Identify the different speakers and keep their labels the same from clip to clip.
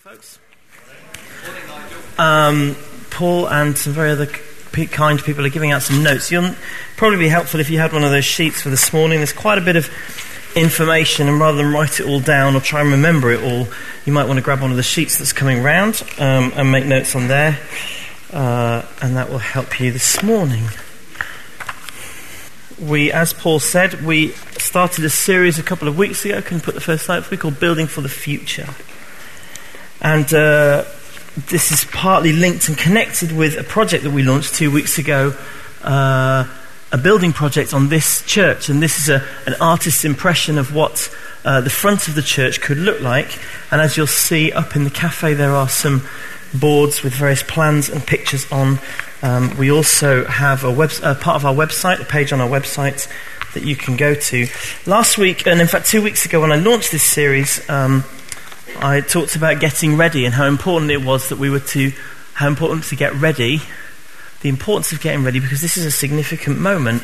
Speaker 1: folks. Um, Paul and some very other kind people are giving out some notes. You'll probably be helpful if you had one of those sheets for this morning. There's quite a bit of information, and rather than write it all down or try and remember it all, you might want to grab one of the sheets that's coming round um, and make notes on there, uh, and that will help you this morning. We, as Paul said, we started a series a couple of weeks ago. Can put the first slide? We called Building for the Future. And uh, this is partly linked and connected with a project that we launched two weeks ago, uh, a building project on this church. And this is a, an artist's impression of what uh, the front of the church could look like. And as you'll see up in the cafe, there are some boards with various plans and pictures on. Um, we also have a web, part of our website, a page on our website that you can go to. Last week, and in fact, two weeks ago, when I launched this series, um, I talked about getting ready and how important it was that we were to, how important to get ready, the importance of getting ready, because this is a significant moment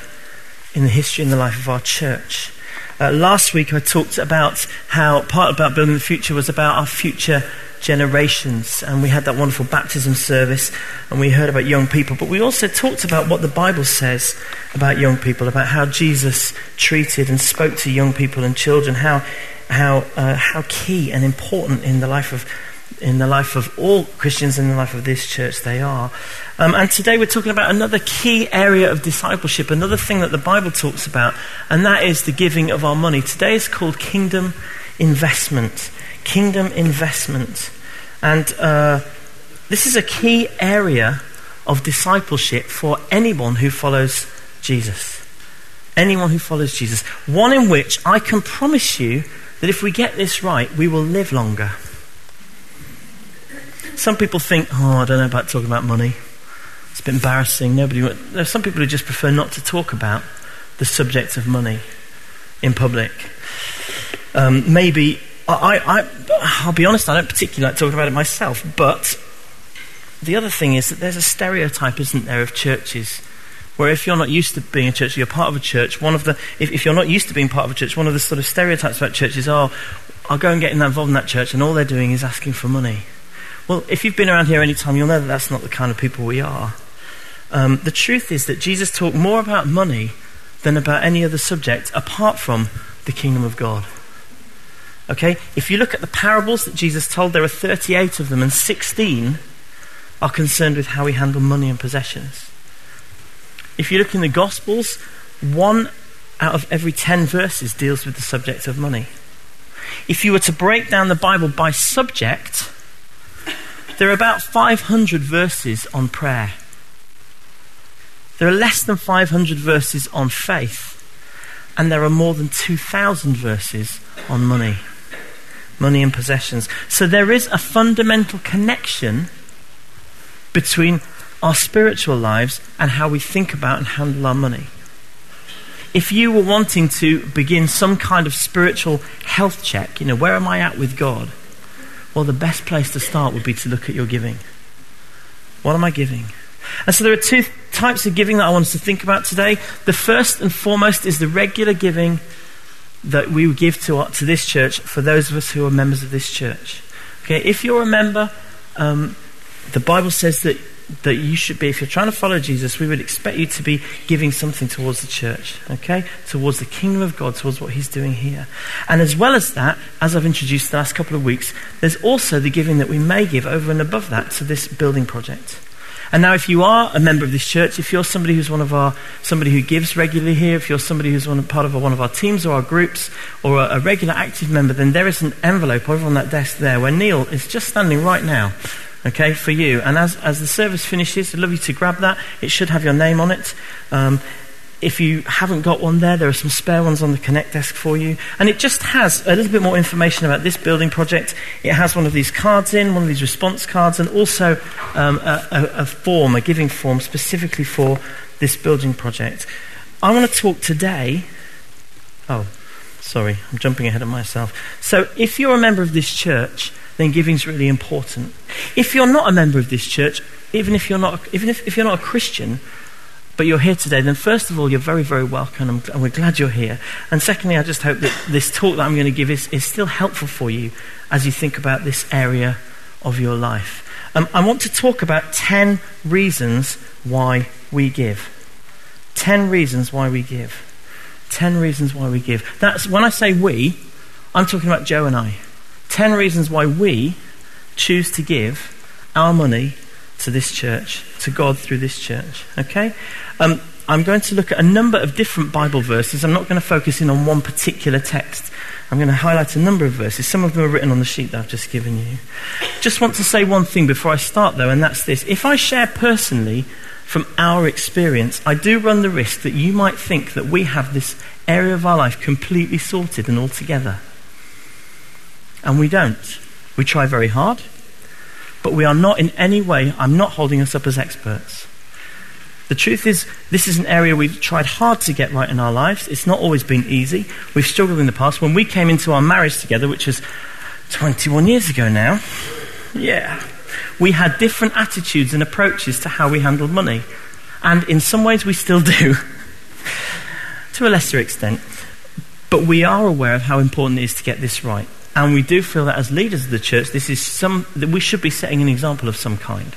Speaker 1: in the history and the life of our church. Uh, last week I talked about how part about building the future was about our future generations, and we had that wonderful baptism service, and we heard about young people. But we also talked about what the Bible says about young people, about how Jesus treated and spoke to young people and children, how how, uh, how key and important in the life of in the life of all Christians in the life of this church they are. Um, and today we're talking about another key area of discipleship, another thing that the Bible talks about, and that is the giving of our money. Today is called kingdom investment. Kingdom investment. And uh, this is a key area of discipleship for anyone who follows Jesus. Anyone who follows Jesus. One in which I can promise you that if we get this right, we will live longer. Some people think, oh, I don't know about talking about money. It's a bit embarrassing. Nobody. Are some people who just prefer not to talk about the subject of money in public. Um, maybe I, I, I'll be honest. I don't particularly like talking about it myself. But the other thing is that there's a stereotype, isn't there, of churches where if you're not used to being a church, you're part of a church, one of the, if, if, you're not used to being part of a church, one of the sort of stereotypes about churches are, I'll go and get involved in that church, and all they're doing is asking for money. Well, if you've been around here any time, you'll know that that's not the kind of people we are. Um, the truth is that Jesus talked more about money than about any other subject apart from the kingdom of God. Okay? If you look at the parables that Jesus told, there are 38 of them, and 16 are concerned with how we handle money and possessions. If you look in the Gospels, one out of every 10 verses deals with the subject of money. If you were to break down the Bible by subject, there are about 500 verses on prayer. There are less than 500 verses on faith. And there are more than 2,000 verses on money. Money and possessions. So there is a fundamental connection between our spiritual lives and how we think about and handle our money. If you were wanting to begin some kind of spiritual health check, you know, where am I at with God? Well, the best place to start would be to look at your giving. What am I giving? And so there are two types of giving that I want us to think about today. The first and foremost is the regular giving that we give to, our, to this church for those of us who are members of this church. Okay, if you're a member, um, the Bible says that that you should be, if you're trying to follow Jesus, we would expect you to be giving something towards the church, okay? Towards the kingdom of God, towards what He's doing here. And as well as that, as I've introduced the last couple of weeks, there's also the giving that we may give over and above that to this building project. And now, if you are a member of this church, if you're somebody who's one of our, somebody who gives regularly here, if you're somebody who's one, part of one of our teams or our groups, or a, a regular active member, then there is an envelope over on that desk there where Neil is just standing right now okay, for you. And as, as the service finishes, I'd love you to grab that. It should have your name on it. Um, if you haven't got one there, there are some spare ones on the Connect desk for you. And it just has a little bit more information about this building project. It has one of these cards in, one of these response cards, and also um, a, a, a form, a giving form specifically for this building project. I want to talk today. Oh, sorry, I'm jumping ahead of myself. So, if you're a member of this church, then giving's really important. If you're not a member of this church, even if you're not, even if, if you're not a Christian, but you're here today, then first of all, you're very, very welcome, and we're glad you're here. And secondly, I just hope that this talk that I'm going to give is, is still helpful for you as you think about this area of your life. Um, I want to talk about 10 reasons why we give. 10 reasons why we give. 10 reasons why we give. That's when I say we, I'm talking about Joe and I. 10 reasons why we choose to give our money to this church, to God through this church. Okay? Um, I'm going to look at a number of different Bible verses. I'm not going to focus in on one particular text. I'm going to highlight a number of verses. Some of them are written on the sheet that I've just given you. Just want to say one thing before I start, though, and that's this. If I share personally from our experience, I do run the risk that you might think that we have this area of our life completely sorted and all together. And we don't. We try very hard, but we are not in any way, I'm not holding us up as experts. The truth is, this is an area we've tried hard to get right in our lives. It's not always been easy. We've struggled in the past. When we came into our marriage together, which was 21 years ago now, yeah, we had different attitudes and approaches to how we handled money. And in some ways, we still do, to a lesser extent. But we are aware of how important it is to get this right. And we do feel that as leaders of the church, this is some, that we should be setting an example of some kind.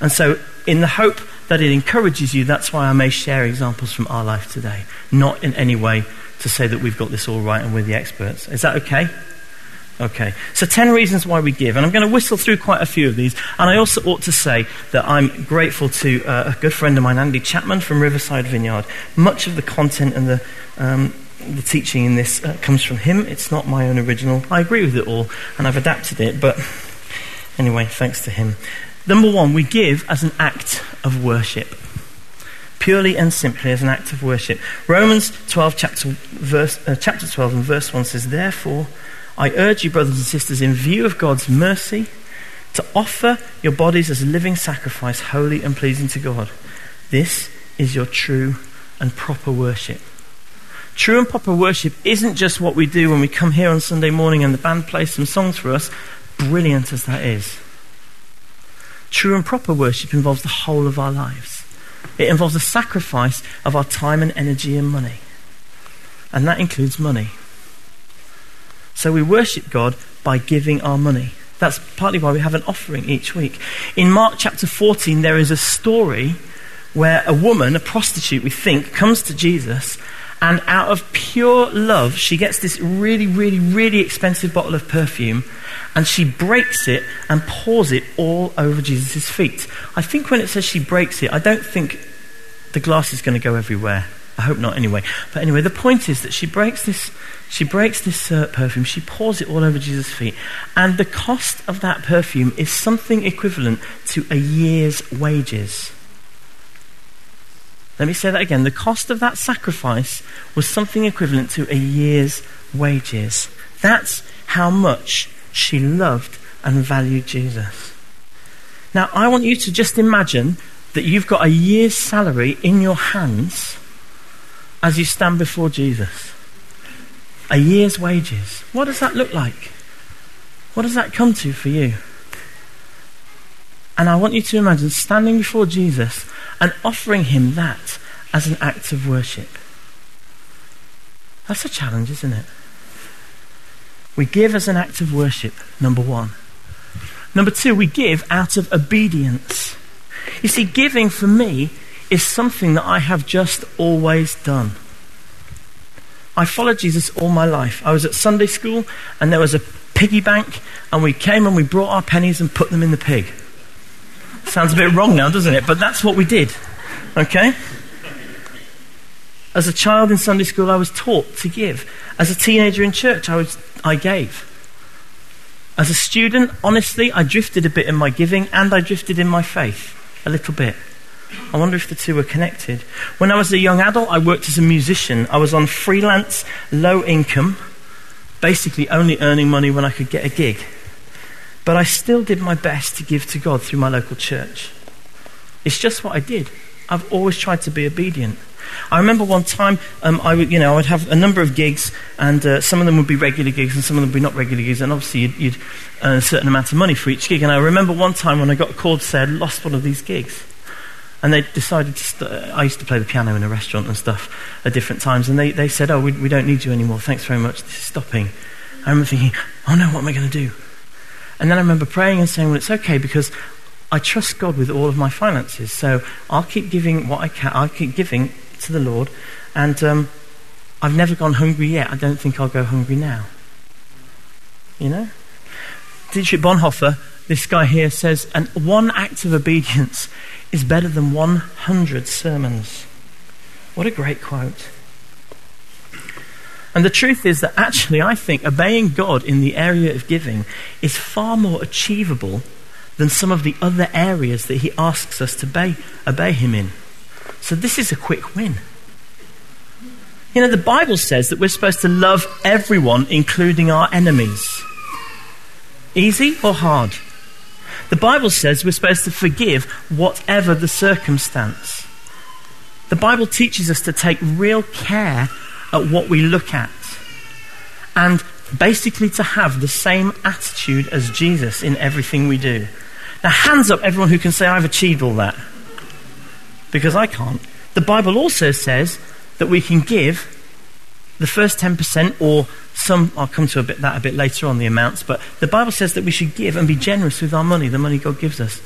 Speaker 1: And so, in the hope that it encourages you, that's why I may share examples from our life today. Not in any way to say that we've got this all right and we're the experts. Is that okay? Okay. So, 10 reasons why we give. And I'm going to whistle through quite a few of these. And I also ought to say that I'm grateful to uh, a good friend of mine, Andy Chapman from Riverside Vineyard. Much of the content and the. Um, the teaching in this uh, comes from him. It's not my own original. I agree with it all, and I've adapted it, but anyway, thanks to him. Number one, we give as an act of worship. Purely and simply as an act of worship. Romans 12, chapter, verse, uh, chapter 12, and verse 1 says, Therefore, I urge you, brothers and sisters, in view of God's mercy, to offer your bodies as a living sacrifice, holy and pleasing to God. This is your true and proper worship. True and proper worship isn't just what we do when we come here on Sunday morning and the band plays some songs for us, brilliant as that is. True and proper worship involves the whole of our lives. It involves a sacrifice of our time and energy and money. And that includes money. So we worship God by giving our money. That's partly why we have an offering each week. In Mark chapter 14, there is a story where a woman, a prostitute, we think, comes to Jesus and out of pure love, she gets this really, really, really expensive bottle of perfume and she breaks it and pours it all over Jesus' feet. I think when it says she breaks it, I don't think the glass is going to go everywhere. I hope not anyway. But anyway, the point is that she breaks this, she breaks this uh, perfume, she pours it all over Jesus' feet, and the cost of that perfume is something equivalent to a year's wages. Let me say that again. The cost of that sacrifice was something equivalent to a year's wages. That's how much she loved and valued Jesus. Now, I want you to just imagine that you've got a year's salary in your hands as you stand before Jesus. A year's wages. What does that look like? What does that come to for you? And I want you to imagine standing before Jesus and offering him that as an act of worship. That's a challenge, isn't it? We give as an act of worship, number one. Number two, we give out of obedience. You see, giving for me is something that I have just always done. I followed Jesus all my life. I was at Sunday school and there was a piggy bank and we came and we brought our pennies and put them in the pig. Sounds a bit wrong now, doesn't it? But that's what we did. Okay? As a child in Sunday school, I was taught to give. As a teenager in church, I, was, I gave. As a student, honestly, I drifted a bit in my giving and I drifted in my faith. A little bit. I wonder if the two were connected. When I was a young adult, I worked as a musician. I was on freelance, low income, basically only earning money when I could get a gig. But I still did my best to give to God through my local church. It's just what I did. I've always tried to be obedient. I remember one time, um, I would, you know, I would have a number of gigs, and uh, some of them would be regular gigs, and some of them would be not regular gigs, and obviously you'd, you'd earn a certain amount of money for each gig. And I remember one time when I got a call to say I'd lost one of these gigs, and they decided to. St- I used to play the piano in a restaurant and stuff at different times, and they, they said, "Oh, we, we don't need you anymore. Thanks very much. This is stopping." I remember thinking, "Oh no, what am I going to do?" And then I remember praying and saying, well, it's okay because I trust God with all of my finances. So I'll keep giving what I can. I'll keep giving to the Lord. And um, I've never gone hungry yet. I don't think I'll go hungry now. You know? Dietrich Bonhoeffer, this guy here says, and one act of obedience is better than 100 sermons. What a great quote. And the truth is that actually, I think obeying God in the area of giving is far more achievable than some of the other areas that He asks us to obey, obey Him in. So this is a quick win. You know, the Bible says that we're supposed to love everyone, including our enemies. Easy or hard? The Bible says we're supposed to forgive whatever the circumstance. The Bible teaches us to take real care at what we look at and basically to have the same attitude as Jesus in everything we do. Now, hands up, everyone who can say, I've achieved all that. Because I can't. The Bible also says that we can give the first 10% or some, I'll come to a bit, that a bit later on, the amounts, but the Bible says that we should give and be generous with our money, the money God gives us.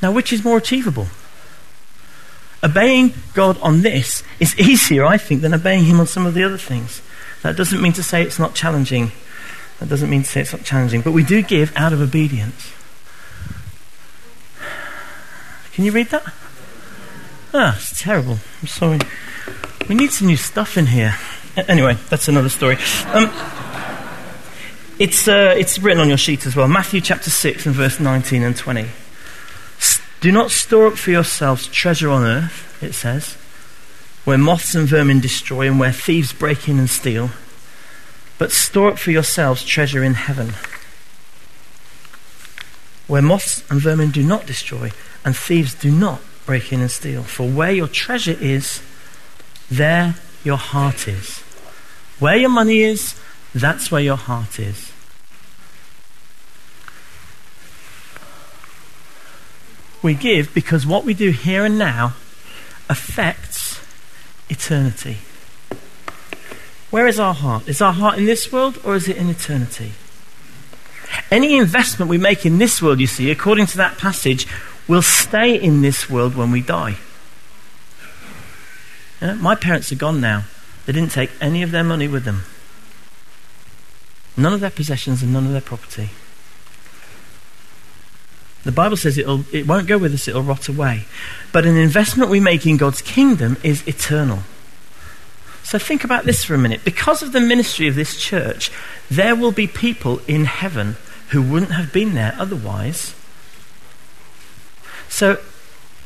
Speaker 1: Now, which is more achievable? Obeying God on this is easier, I think, than obeying Him on some of the other things. That doesn't mean to say it's not challenging. That doesn't mean to say it's not challenging. But we do give out of obedience. Can you read that? Ah, it's terrible. I'm sorry. We need some new stuff in here. Anyway, that's another story. Um, it's, uh, it's written on your sheet as well. Matthew chapter 6 and verse 19 and 20. Do not store up for yourselves treasure on earth, it says, where moths and vermin destroy and where thieves break in and steal, but store up for yourselves treasure in heaven, where moths and vermin do not destroy and thieves do not break in and steal. For where your treasure is, there your heart is. Where your money is, that's where your heart is. We give because what we do here and now affects eternity. Where is our heart? Is our heart in this world or is it in eternity? Any investment we make in this world, you see, according to that passage, will stay in this world when we die. You know, my parents are gone now. They didn't take any of their money with them. None of their possessions and none of their property. The Bible says it'll, it won't go with us, it'll rot away. But an investment we make in God's kingdom is eternal. So think about this for a minute. Because of the ministry of this church, there will be people in heaven who wouldn't have been there otherwise. So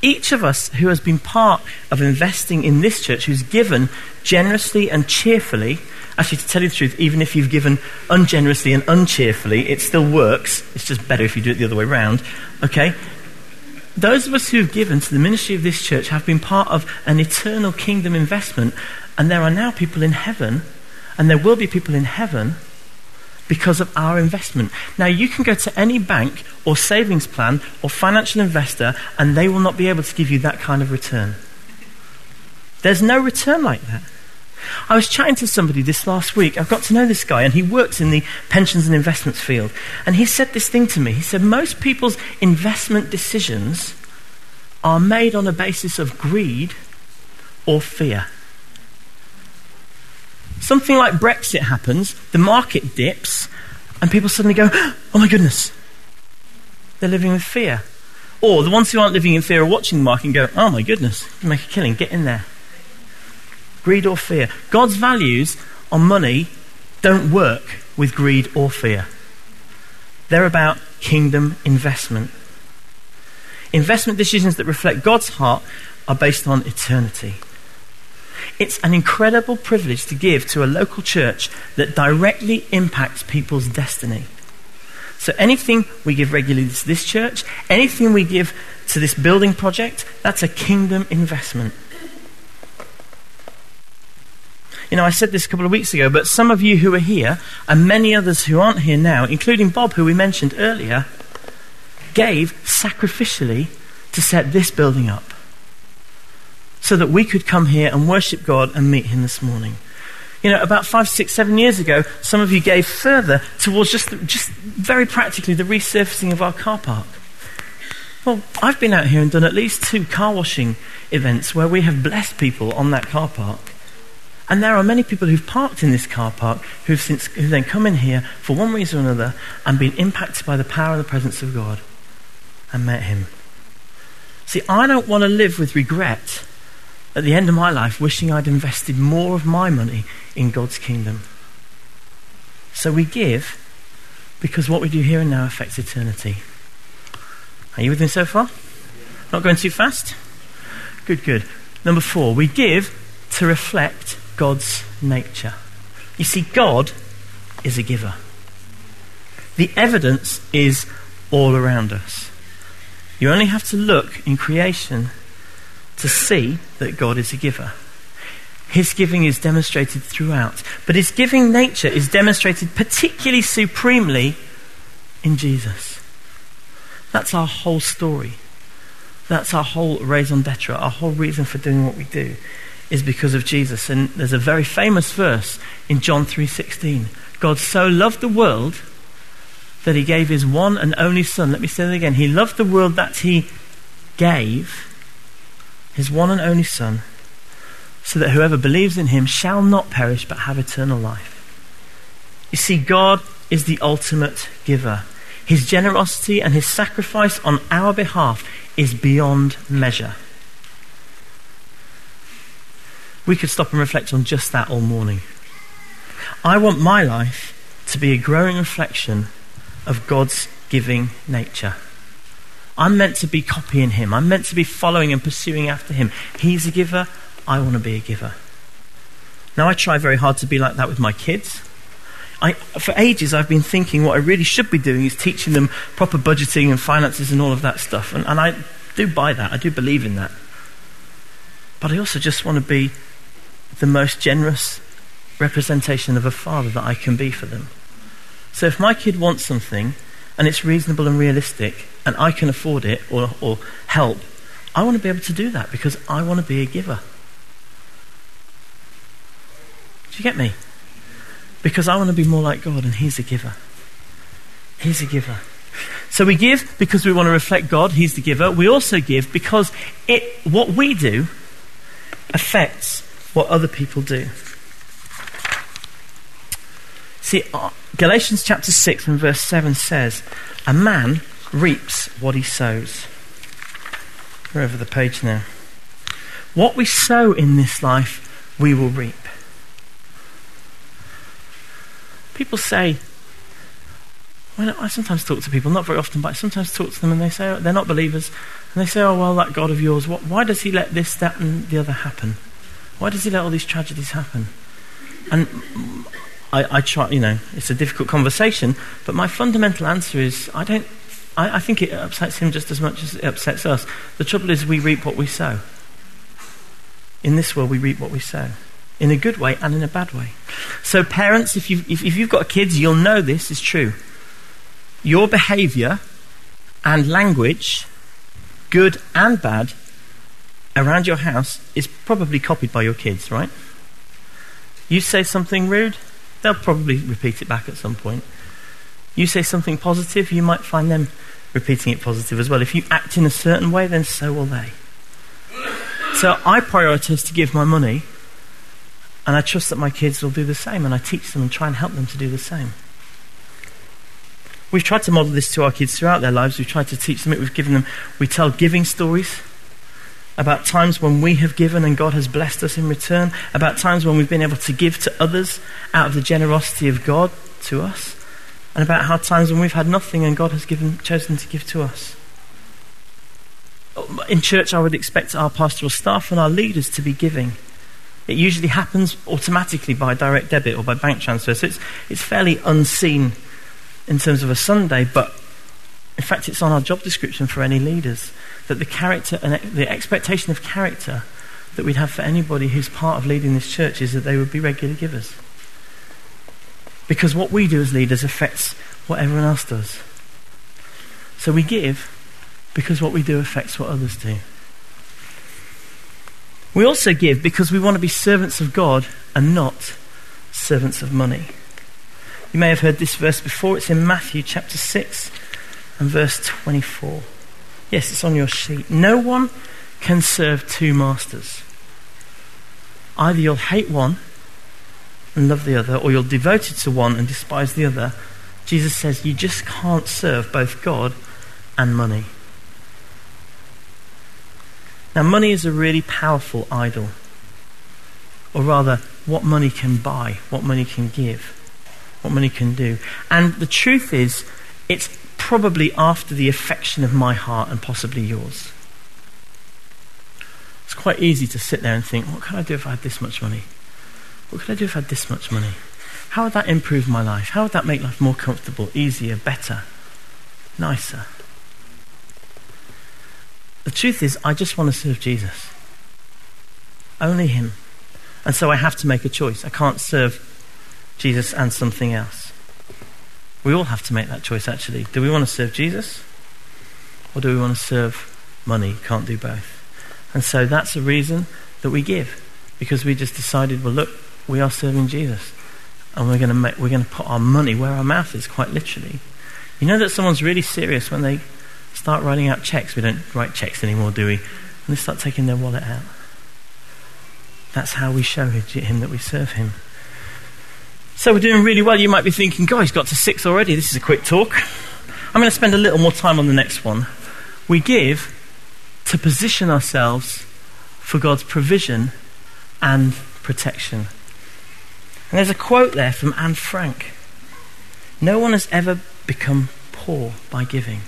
Speaker 1: each of us who has been part of investing in this church, who's given generously and cheerfully, actually, to tell you the truth, even if you've given ungenerously and uncheerfully, it still works. It's just better if you do it the other way around. Okay? Those of us who've given to the ministry of this church have been part of an eternal kingdom investment, and there are now people in heaven, and there will be people in heaven because of our investment. Now, you can go to any bank or savings plan or financial investor, and they will not be able to give you that kind of return. There's no return like that. I was chatting to somebody this last week. I've got to know this guy, and he works in the pensions and investments field. And he said this thing to me. He said, Most people's investment decisions are made on a basis of greed or fear. Something like Brexit happens, the market dips, and people suddenly go, oh my goodness. They're living with fear. Or the ones who aren't living in fear are watching the market and go, oh my goodness, make a killing, get in there. Greed or fear. God's values on money don't work with greed or fear. They're about kingdom investment. Investment decisions that reflect God's heart are based on eternity. It's an incredible privilege to give to a local church that directly impacts people's destiny. So anything we give regularly to this church, anything we give to this building project, that's a kingdom investment. You know, I said this a couple of weeks ago, but some of you who are here, and many others who aren't here now, including Bob, who we mentioned earlier, gave sacrificially to set this building up so that we could come here and worship God and meet Him this morning. You know, about five, six, seven years ago, some of you gave further towards just, just very practically the resurfacing of our car park. Well, I've been out here and done at least two car washing events where we have blessed people on that car park. And there are many people who've parked in this car park who've, since, who've then come in here for one reason or another and been impacted by the power and the presence of God and met Him. See, I don't want to live with regret at the end of my life wishing I'd invested more of my money in God's kingdom. So we give because what we do here and now affects eternity. Are you with me so far? Not going too fast? Good, good. Number four, we give to reflect God's nature. You see, God is a giver. The evidence is all around us. You only have to look in creation to see that God is a giver. His giving is demonstrated throughout, but his giving nature is demonstrated particularly supremely in Jesus. That's our whole story. That's our whole raison d'etre, our whole reason for doing what we do is because of Jesus. And there's a very famous verse in John 3:16. God so loved the world that he gave his one and only son. Let me say that again. He loved the world that he gave his one and only son so that whoever believes in him shall not perish but have eternal life. You see God is the ultimate giver. His generosity and his sacrifice on our behalf is beyond measure. We could stop and reflect on just that all morning. I want my life to be a growing reflection of God's giving nature. I'm meant to be copying him. I'm meant to be following and pursuing after him. He's a giver. I want to be a giver. Now, I try very hard to be like that with my kids. I, for ages, I've been thinking what I really should be doing is teaching them proper budgeting and finances and all of that stuff. And, and I do buy that. I do believe in that. But I also just want to be the most generous representation of a father that I can be for them. So if my kid wants something and it's reasonable and realistic and I can afford it or, or help, I want to be able to do that because I want to be a giver. Do you get me? Because I want to be more like God and He's a giver. He's a giver. So we give because we want to reflect God, He's the giver. We also give because it, what we do affects what other people do. See, uh, Galatians chapter 6 and verse 7 says, A man reaps what he sows. We're over the page now. What we sow in this life, we will reap. People say, I sometimes talk to people, not very often, but I sometimes talk to them and they say, oh, they're not believers. And they say, oh, well, that God of yours, what, why does he let this, that, and the other happen? Why does he let all these tragedies happen? And I, I try, you know, it's a difficult conversation, but my fundamental answer is I don't, I, I think it upsets him just as much as it upsets us. The trouble is we reap what we sow. In this world, we reap what we sow. In a good way and in a bad way. So, parents, if you've, if, if you've got kids, you'll know this is true. Your behavior and language, good and bad, around your house is probably copied by your kids, right? You say something rude, they'll probably repeat it back at some point. You say something positive, you might find them repeating it positive as well. If you act in a certain way, then so will they. So I prioritize to give my money, and I trust that my kids will do the same, and I teach them and try and help them to do the same. We've tried to model this to our kids throughout their lives. We've tried to teach them it. We've given them, we tell giving stories about times when we have given and God has blessed us in return, about times when we've been able to give to others out of the generosity of God to us, and about how times when we've had nothing and God has given, chosen to give to us. In church, I would expect our pastoral staff and our leaders to be giving. It usually happens automatically by direct debit or by bank transfer, so it's, it's fairly unseen in terms of a Sunday, but in fact, it's on our job description for any leaders that the character and the expectation of character that we'd have for anybody who's part of leading this church is that they would be regular givers. Because what we do as leaders affects what everyone else does. So we give because what we do affects what others do. We also give because we want to be servants of God and not servants of money. You may have heard this verse before. It's in Matthew chapter 6 and verse 24. Yes, it's on your sheet. No one can serve two masters. Either you'll hate one and love the other, or you're devoted to one and despise the other. Jesus says you just can't serve both God and money. Now, money is a really powerful idol. Or rather, what money can buy, what money can give, what money can do. And the truth is, it's probably after the affection of my heart and possibly yours. It's quite easy to sit there and think, what could I do if I had this much money? What could I do if I had this much money? How would that improve my life? How would that make life more comfortable, easier, better, nicer? The truth is, I just want to serve Jesus. Only Him. And so I have to make a choice. I can't serve Jesus and something else. We all have to make that choice, actually. Do we want to serve Jesus? Or do we want to serve money? Can't do both. And so that's a reason that we give. Because we just decided, well, look, we are serving Jesus. And we're going to make, we're going to put our money where our mouth is, quite literally. You know that someone's really serious when they start writing out checks. We don't write checks anymore, do we? And they start taking their wallet out. That's how we show him that we serve him. So we're doing really well. You might be thinking, guys, got to six already. This is a quick talk. I'm going to spend a little more time on the next one. We give to position ourselves for God's provision and protection. And there's a quote there from Anne Frank No one has ever become poor by giving,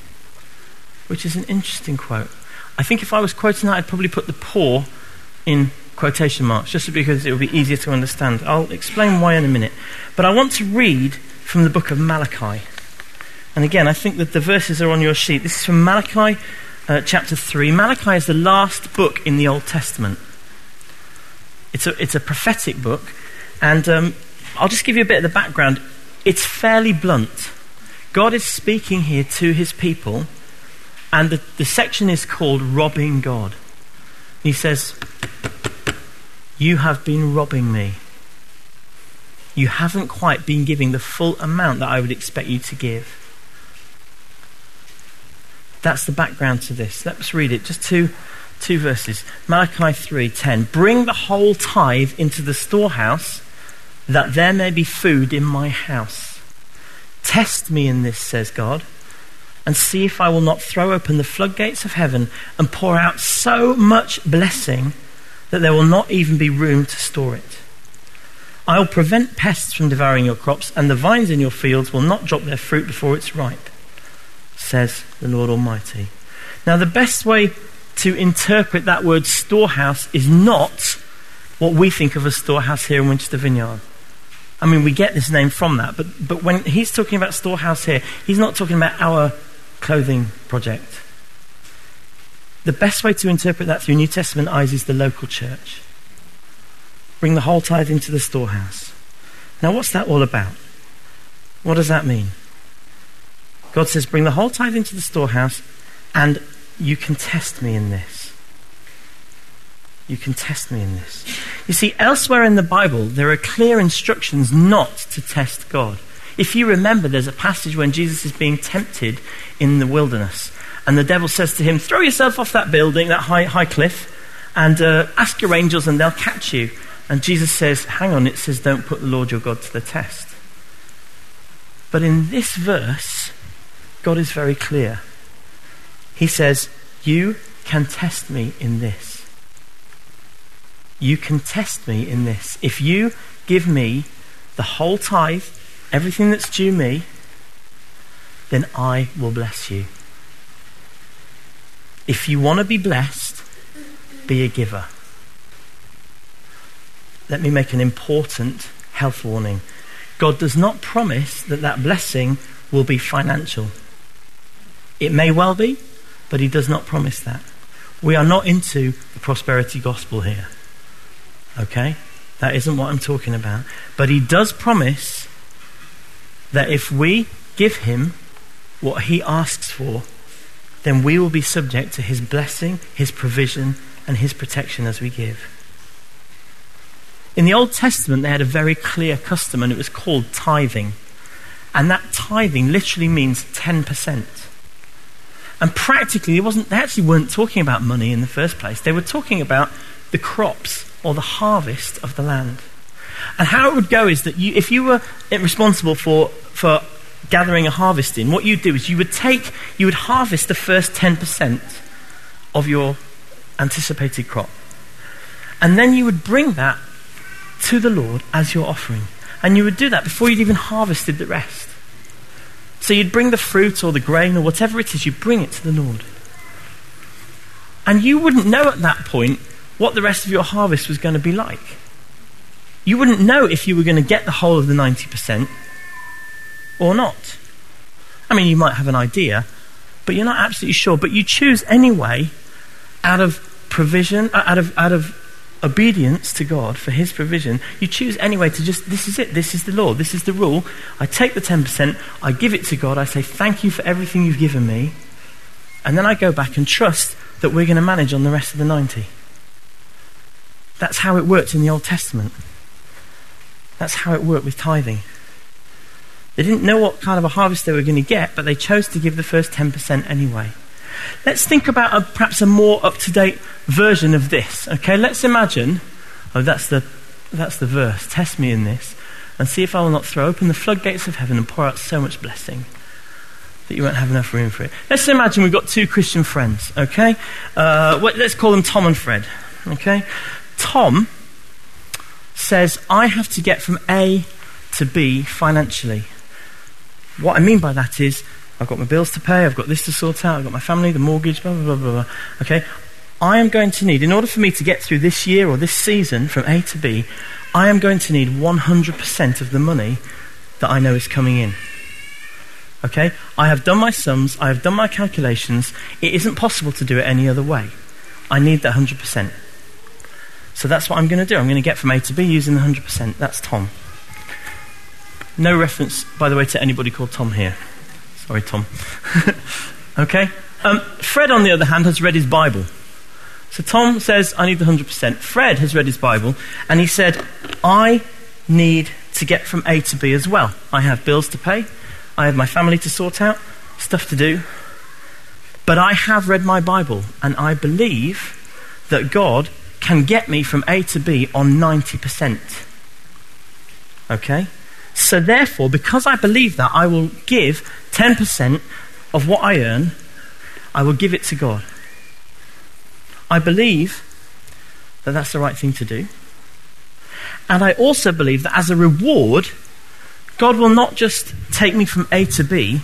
Speaker 1: which is an interesting quote. I think if I was quoting that, I'd probably put the poor in quotation marks, just because it will be easier to understand. I'll explain why in a minute. But I want to read from the book of Malachi. And again, I think that the verses are on your sheet. This is from Malachi uh, chapter 3. Malachi is the last book in the Old Testament. It's a, it's a prophetic book. And um, I'll just give you a bit of the background. It's fairly blunt. God is speaking here to his people, and the, the section is called Robbing God. He says, You have been robbing me. You haven't quite been giving the full amount that I would expect you to give. That's the background to this. Let's read it. Just two, two verses. Malachi 3:10. Bring the whole tithe into the storehouse, that there may be food in my house. Test me in this, says God, and see if I will not throw open the floodgates of heaven and pour out so much blessing that there will not even be room to store it. I will prevent pests from devouring your crops, and the vines in your fields will not drop their fruit before it's ripe, says the Lord Almighty. Now, the best way to interpret that word storehouse is not what we think of as storehouse here in Winchester Vineyard. I mean, we get this name from that, but, but when he's talking about storehouse here, he's not talking about our clothing project. The best way to interpret that through New Testament eyes is the local church. Bring the whole tithe into the storehouse. Now, what's that all about? What does that mean? God says, Bring the whole tithe into the storehouse, and you can test me in this. You can test me in this. You see, elsewhere in the Bible, there are clear instructions not to test God. If you remember, there's a passage when Jesus is being tempted in the wilderness, and the devil says to him, Throw yourself off that building, that high, high cliff, and uh, ask your angels, and they'll catch you. And Jesus says, Hang on, it says, Don't put the Lord your God to the test. But in this verse, God is very clear. He says, You can test me in this. You can test me in this. If you give me the whole tithe, everything that's due me, then I will bless you. If you want to be blessed, be a giver. Let me make an important health warning. God does not promise that that blessing will be financial. It may well be, but he does not promise that. We are not into the prosperity gospel here. Okay? That isn't what I'm talking about. But he does promise that if we give him what he asks for, then we will be subject to his blessing, his provision, and his protection as we give. In the Old Testament, they had a very clear custom, and it was called tithing. And that tithing literally means 10%. And practically, it wasn't, they actually weren't talking about money in the first place. They were talking about the crops or the harvest of the land. And how it would go is that you, if you were responsible for, for gathering a harvest in, what you'd do is you would take, you would harvest the first 10% of your anticipated crop. And then you would bring that to the Lord as your offering. And you would do that before you'd even harvested the rest. So you'd bring the fruit or the grain or whatever it is, you bring it to the Lord. And you wouldn't know at that point what the rest of your harvest was going to be like. You wouldn't know if you were going to get the whole of the 90% or not. I mean, you might have an idea, but you're not absolutely sure. But you choose anyway out of provision, uh, out of, out of obedience to God for His provision. You choose anyway to just, this is it, this is the law, this is the rule. I take the 10%, I give it to God, I say, thank you for everything you've given me. And then I go back and trust that we're going to manage on the rest of the 90. That's how it worked in the Old Testament. That's how it worked with tithing. They didn't know what kind of a harvest they were going to get, but they chose to give the first 10% anyway. Let's think about a, perhaps a more up to date version of this. Okay, let's imagine. Oh, that's the, that's the verse. Test me in this and see if I will not throw open the floodgates of heaven and pour out so much blessing that you won't have enough room for it. Let's imagine we've got two Christian friends, okay? Uh, let's call them Tom and Fred, okay? Tom says, I have to get from A to B financially. What I mean by that is, I've got my bills to pay, I've got this to sort out, I've got my family, the mortgage, blah, blah, blah, blah, blah. Okay? I am going to need, in order for me to get through this year or this season from A to B, I am going to need 100% of the money that I know is coming in. Okay? I have done my sums, I have done my calculations. It isn't possible to do it any other way. I need that 100%. So that's what I'm going to do. I'm going to get from A to B using the 100%. That's Tom. No reference, by the way, to anybody called Tom here. Sorry, Tom. okay? Um, Fred, on the other hand, has read his Bible. So Tom says, I need the 100%. Fred has read his Bible, and he said, I need to get from A to B as well. I have bills to pay, I have my family to sort out, stuff to do. But I have read my Bible, and I believe that God can get me from A to B on 90%. Okay? So, therefore, because I believe that, I will give 10% of what I earn, I will give it to God. I believe that that's the right thing to do. And I also believe that as a reward, God will not just take me from A to B,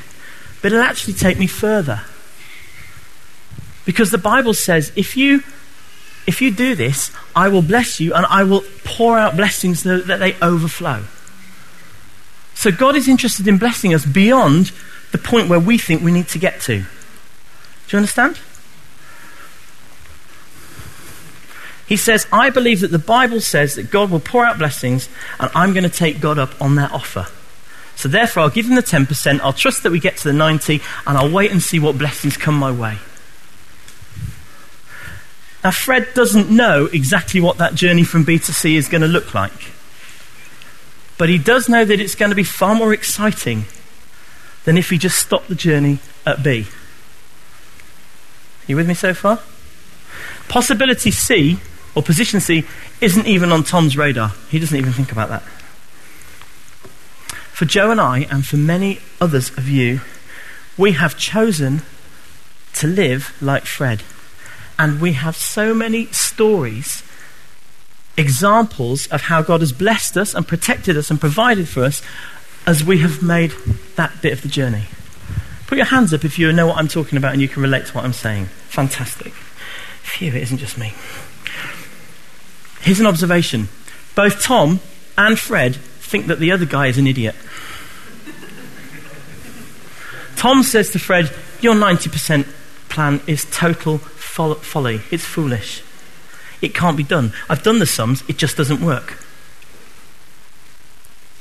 Speaker 1: but it'll actually take me further. Because the Bible says if you if you do this, I will bless you and I will pour out blessings that, that they overflow. So God is interested in blessing us beyond the point where we think we need to get to. Do you understand? He says, I believe that the Bible says that God will pour out blessings, and I'm going to take God up on that offer. So therefore, I'll give him the 10%, I'll trust that we get to the 90, and I'll wait and see what blessings come my way. Now, Fred doesn't know exactly what that journey from B to C is going to look like. But he does know that it's going to be far more exciting than if he just stopped the journey at B. You with me so far? Possibility C, or position C, isn't even on Tom's radar. He doesn't even think about that. For Joe and I, and for many others of you, we have chosen to live like Fred. And we have so many stories examples of how God has blessed us and protected us and provided for us as we have made that bit of the journey. Put your hands up if you know what I'm talking about and you can relate to what I'm saying. Fantastic. Phew, it isn't just me. Here's an observation both Tom and Fred think that the other guy is an idiot. Tom says to Fred, Your 90% plan is total folly. It's foolish. It can't be done. I've done the sums, it just doesn't work.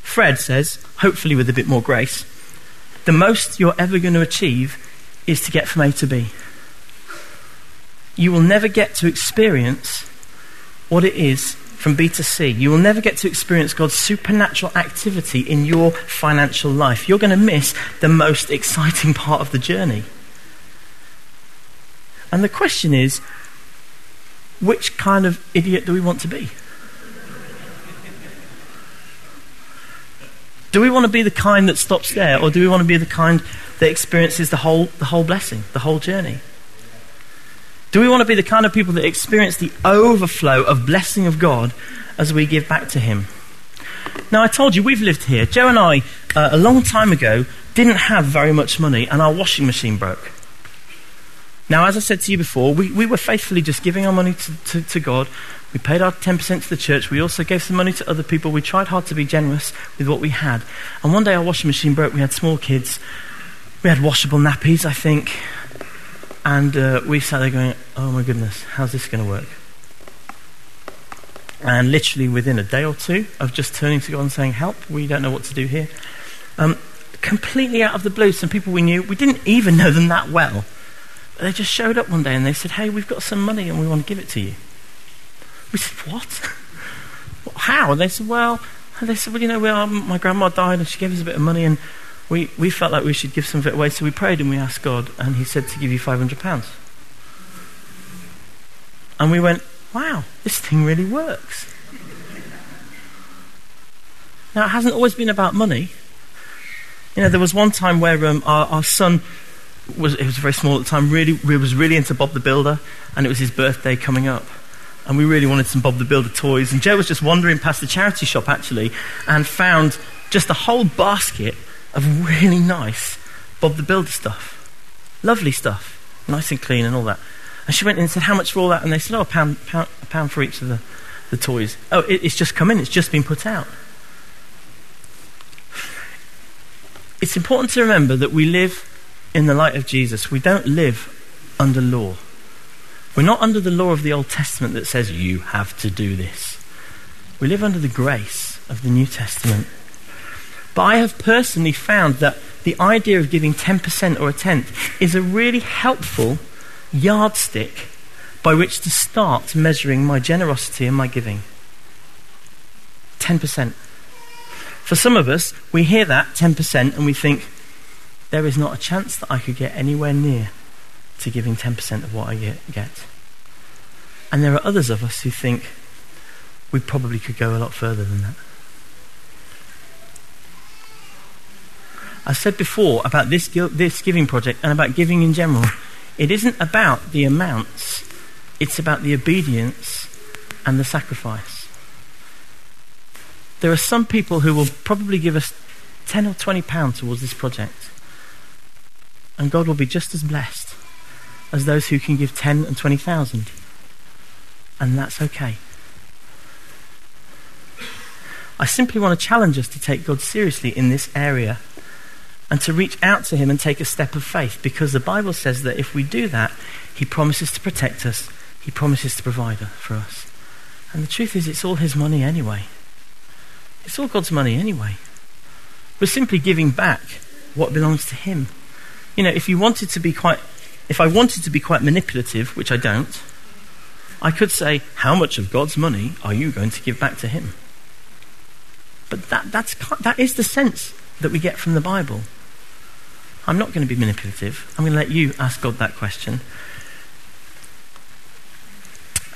Speaker 1: Fred says, hopefully with a bit more grace, the most you're ever going to achieve is to get from A to B. You will never get to experience what it is from B to C. You will never get to experience God's supernatural activity in your financial life. You're going to miss the most exciting part of the journey. And the question is which kind of idiot do we want to be? Do we want to be the kind that stops there, or do we want to be the kind that experiences the whole, the whole blessing, the whole journey? Do we want to be the kind of people that experience the overflow of blessing of God as we give back to Him? Now, I told you we've lived here. Joe and I, uh, a long time ago, didn't have very much money, and our washing machine broke. Now, as I said to you before, we, we were faithfully just giving our money to, to, to God. We paid our 10% to the church. We also gave some money to other people. We tried hard to be generous with what we had. And one day our washing machine broke. We had small kids. We had washable nappies, I think. And uh, we sat there going, oh my goodness, how's this going to work? And literally within a day or two of just turning to God and saying, help, we don't know what to do here. Um, completely out of the blue, some people we knew, we didn't even know them that well. They just showed up one day and they said, hey, we've got some money and we want to give it to you. We said, what? How? And they said, well, they said, well, you know, well, my grandma died and she gave us a bit of money and we, we felt like we should give some of it away, so we prayed and we asked God, and He said to give you £500. And we went, wow, this thing really works. now, it hasn't always been about money. You know, there was one time where um, our, our son was, it was very small at the time, really, we was really into Bob the Builder, and it was his birthday coming up. And we really wanted some Bob the Builder toys. And Joe was just wandering past the charity shop, actually, and found just a whole basket of really nice Bob the Builder stuff. Lovely stuff. Nice and clean and all that. And she went in and said, How much for all that? And they said, Oh, a pound, pound, a pound for each of the, the toys. Oh, it, it's just come in, it's just been put out. It's important to remember that we live in the light of Jesus. We don't live under law. We're not under the law of the Old Testament that says you have to do this. We live under the grace of the New Testament. But I have personally found that the idea of giving 10% or a tenth is a really helpful yardstick by which to start measuring my generosity and my giving. 10%. For some of us, we hear that 10% and we think, there is not a chance that I could get anywhere near to giving 10% of what I get. And there are others of us who think we probably could go a lot further than that. I said before about this, this giving project and about giving in general, it isn't about the amounts, it's about the obedience and the sacrifice. There are some people who will probably give us 10 or 20 pounds towards this project. And God will be just as blessed as those who can give 10 and 20,000. And that's okay. I simply want to challenge us to take God seriously in this area and to reach out to Him and take a step of faith because the Bible says that if we do that, He promises to protect us, He promises to provide for us. And the truth is, it's all His money anyway. It's all God's money anyway. We're simply giving back what belongs to Him. You know, if you wanted to be quite, if I wanted to be quite manipulative, which I don't, I could say, How much of God's money are you going to give back to Him? But that, that's, that is the sense that we get from the Bible. I'm not going to be manipulative. I'm going to let you ask God that question.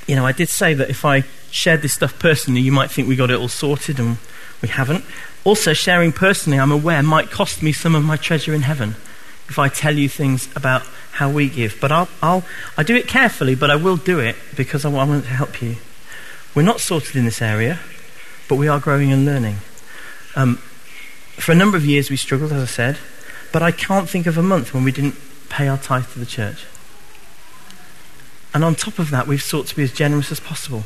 Speaker 1: You know, I did say that if I shared this stuff personally, you might think we got it all sorted, and we haven't. Also, sharing personally, I'm aware, might cost me some of my treasure in heaven if I tell you things about how we give. But I'll, I'll I do it carefully, but I will do it because I want to help you. We're not sorted in this area, but we are growing and learning. Um, for a number of years, we struggled, as I said. But I can't think of a month when we didn't pay our tithe to the church. And on top of that, we've sought to be as generous as possible.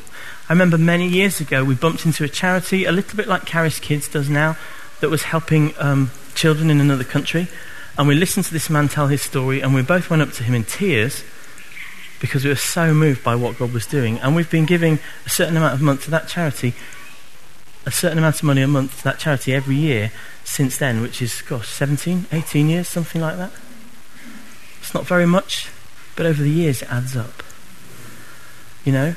Speaker 1: I remember many years ago, we bumped into a charity, a little bit like Caris Kids does now, that was helping um, children in another country. And we listened to this man tell his story, and we both went up to him in tears because we were so moved by what God was doing. And we've been giving a certain amount of money to that charity, a certain amount of money a month to that charity every year since then, which is, gosh, 17, 18 years, something like that. It's not very much, but over the years it adds up. You know?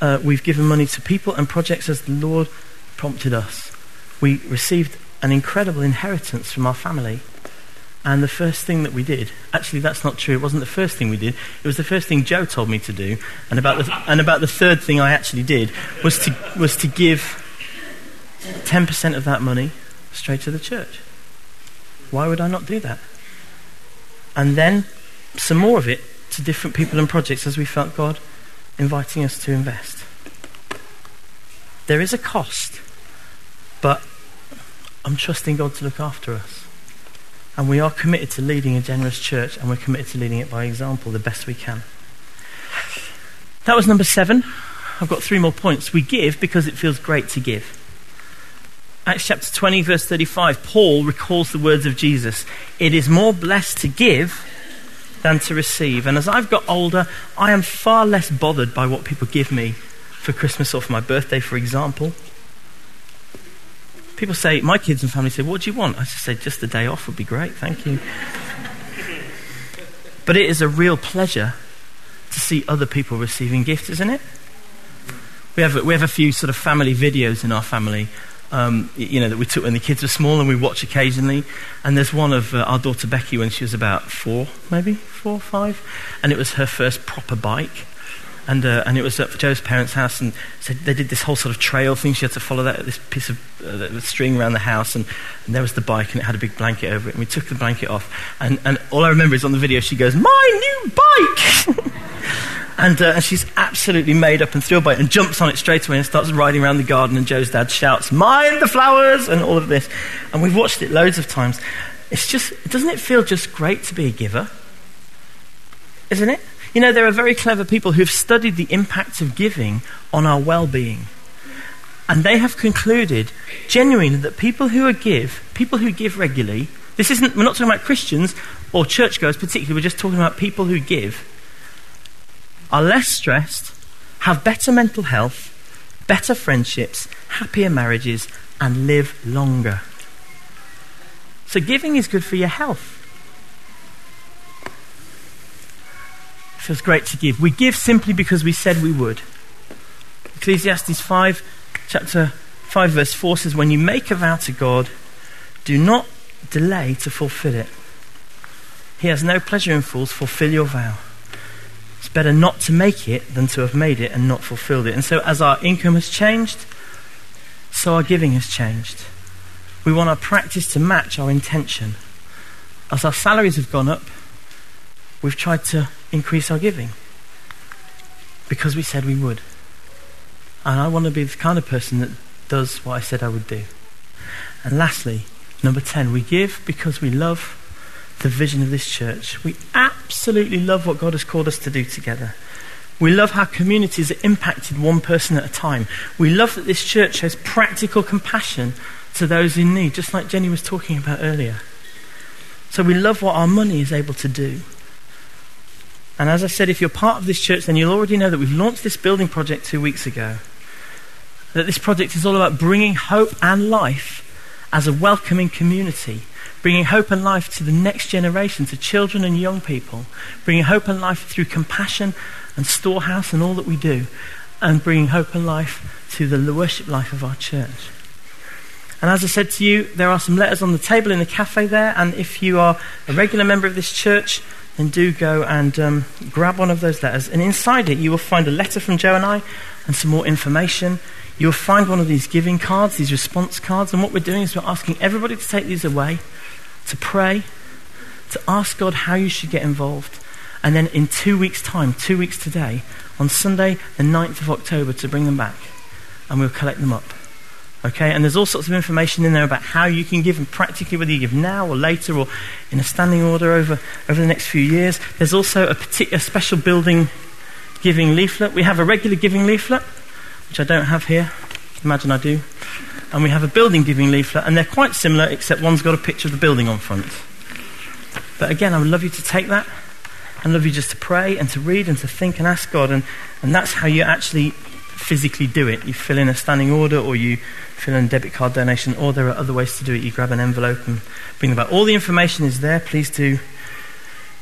Speaker 1: uh, we've given money to people and projects as the Lord prompted us. We received an incredible inheritance from our family. And the first thing that we did, actually, that's not true. It wasn't the first thing we did. It was the first thing Joe told me to do. And about the, and about the third thing I actually did was to, was to give 10% of that money straight to the church. Why would I not do that? And then some more of it to different people and projects as we felt God inviting us to invest. There is a cost, but I'm trusting God to look after us. And we are committed to leading a generous church, and we're committed to leading it by example the best we can. That was number seven. I've got three more points. We give because it feels great to give. Acts chapter 20, verse 35, Paul recalls the words of Jesus It is more blessed to give than to receive. And as I've got older, I am far less bothered by what people give me for Christmas or for my birthday, for example. People say, my kids and family say, What do you want? I just say, Just a day off would be great, thank you. but it is a real pleasure to see other people receiving gifts, isn't it? We have, we have a few sort of family videos in our family um, you know, that we took when the kids were small and we watch occasionally. And there's one of uh, our daughter Becky when she was about four, maybe four, or five, and it was her first proper bike. And, uh, and it was at Joe's parents' house, and so they did this whole sort of trail thing. She had to follow that this piece of uh, string around the house, and, and there was the bike, and it had a big blanket over it. And we took the blanket off, and, and all I remember is on the video she goes, "My new bike." And, uh, and she's absolutely made up and thrilled by it and jumps on it straight away and starts riding around the garden. And Joe's dad shouts, Mind the flowers! and all of this. And we've watched it loads of times. It's just, doesn't it feel just great to be a giver? Isn't it? You know, there are very clever people who've studied the impact of giving on our well being. And they have concluded genuinely that people who give, people who give regularly, this isn't, we're not talking about Christians or churchgoers particularly, we're just talking about people who give are less stressed, have better mental health, better friendships, happier marriages, and live longer. So, giving is good for your health. Feels great to give. We give simply because we said we would. Ecclesiastes 5, chapter 5, verse 4 says, When you make a vow to God, do not delay to fulfill it. He has no pleasure in fools. Fulfill your vow. It's better not to make it than to have made it and not fulfilled it. And so, as our income has changed, so our giving has changed. We want our practice to match our intention. As our salaries have gone up, we've tried to increase our giving because we said we would. And I want to be the kind of person that does what I said I would do. And lastly, number 10, we give because we love the vision of this church. We absolutely love what God has called us to do together. We love how communities are impacted one person at a time. We love that this church has practical compassion to those in need, just like Jenny was talking about earlier. So we love what our money is able to do. And as I said, if you're part of this church, then you'll already know that we've launched this building project two weeks ago. That this project is all about bringing hope and life as a welcoming community bringing hope and life to the next generation, to children and young people, bringing hope and life through compassion and storehouse and all that we do, and bringing hope and life to the worship life of our church. And as I said to you, there are some letters on the table in the cafe there, and if you are a regular member of this church, then do go and um, grab one of those letters. And inside it, you will find a letter from Joe and I and some more information. You'll find one of these giving cards, these response cards, and what we're doing is we're asking everybody to take these away to pray, to ask God how you should get involved. And then in two weeks' time, two weeks today, on Sunday, the 9th of October, to bring them back. And we'll collect them up. Okay? And there's all sorts of information in there about how you can give, and practically whether you give now or later or in a standing order over, over the next few years. There's also a, particular, special building giving leaflet. We have a regular giving leaflet, which I don't have here. Imagine I do and we have a building giving leaflet, and they're quite similar, except one's got a picture of the building on front. But again, I would love you to take that and love you just to pray and to read and to think and ask God, and, and that's how you actually physically do it. You fill in a standing order, or you fill in a debit card donation, or there are other ways to do it. You grab an envelope and bring them back. All the information is there. Please do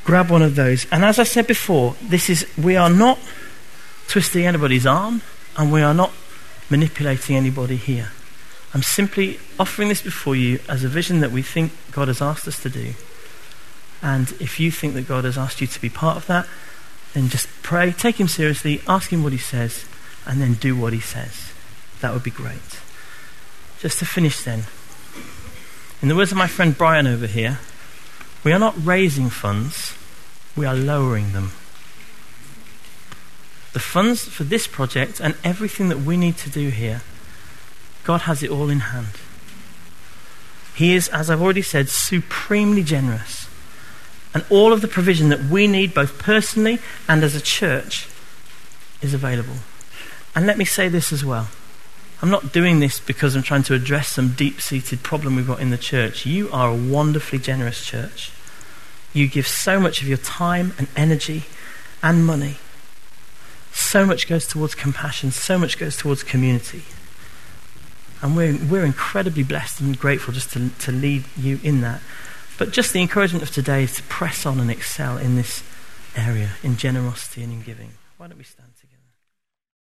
Speaker 1: grab one of those. And as I said before, this is we are not twisting anybody's arm And we are not manipulating anybody here. I'm simply offering this before you as a vision that we think God has asked us to do. And if you think that God has asked you to be part of that, then just pray, take Him seriously, ask Him what He says, and then do what He says. That would be great. Just to finish then, in the words of my friend Brian over here, we are not raising funds, we are lowering them. The funds for this project and everything that we need to do here, God has it all in hand. He is, as I've already said, supremely generous. And all of the provision that we need, both personally and as a church, is available. And let me say this as well. I'm not doing this because I'm trying to address some deep seated problem we've got in the church. You are a wonderfully generous church. You give so much of your time and energy and money. So much goes towards compassion, so much goes towards community. And we're, we're incredibly blessed and grateful just to, to lead you in that. But just the encouragement of today is to press on and excel in this area, in generosity and in giving. Why don't we stand?